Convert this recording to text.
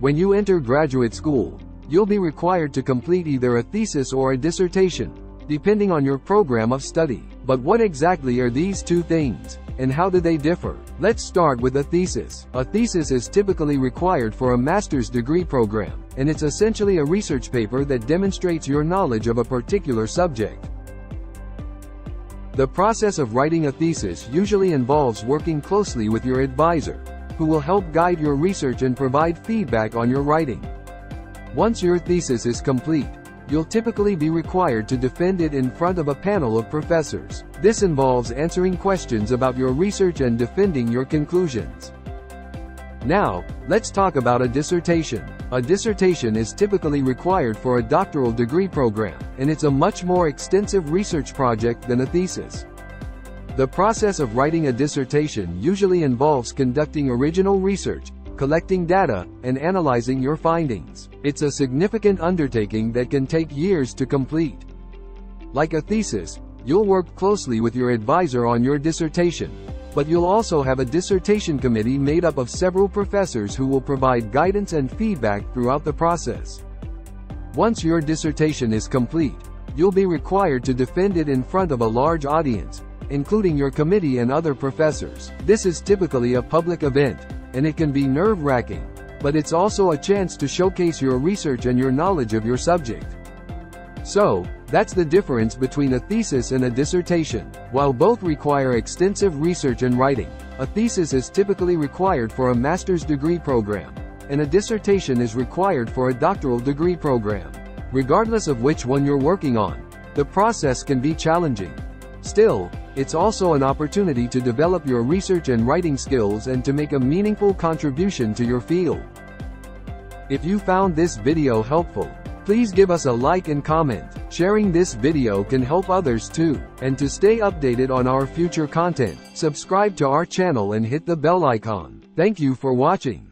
When you enter graduate school, you'll be required to complete either a thesis or a dissertation, depending on your program of study. But what exactly are these two things? And how do they differ? Let's start with a thesis. A thesis is typically required for a master's degree program, and it's essentially a research paper that demonstrates your knowledge of a particular subject. The process of writing a thesis usually involves working closely with your advisor, who will help guide your research and provide feedback on your writing. Once your thesis is complete, you'll typically be required to defend it in front of a panel of professors. This involves answering questions about your research and defending your conclusions. Now, let's talk about a dissertation. A dissertation is typically required for a doctoral degree program, and it's a much more extensive research project than a thesis. The process of writing a dissertation usually involves conducting original research, collecting data, and analyzing your findings. It's a significant undertaking that can take years to complete. Like a thesis, you'll work closely with your advisor on your dissertation, but you'll also have a dissertation committee made up of several professors who will provide guidance and feedback throughout the process. Once your dissertation is complete, you'll be required to defend it in front of a large audience, including your committee and other professors. This is typically a public event, and it can be nerve-wracking, but it's also a chance to showcase your research and your knowledge of your subject. So, that's the difference between a thesis and a dissertation. While both require extensive research and writing, a thesis is typically required for a master's degree program, and a dissertation is required for a doctoral degree program. Regardless of which one you're working on, the process can be challenging. Still, it's also an opportunity to develop your research and writing skills and to make a meaningful contribution to your field. If you found this video helpful, please give us a like and comment. Sharing this video can help others too. And to stay updated on our future content, subscribe to our channel and hit the bell icon. Thank you for watching.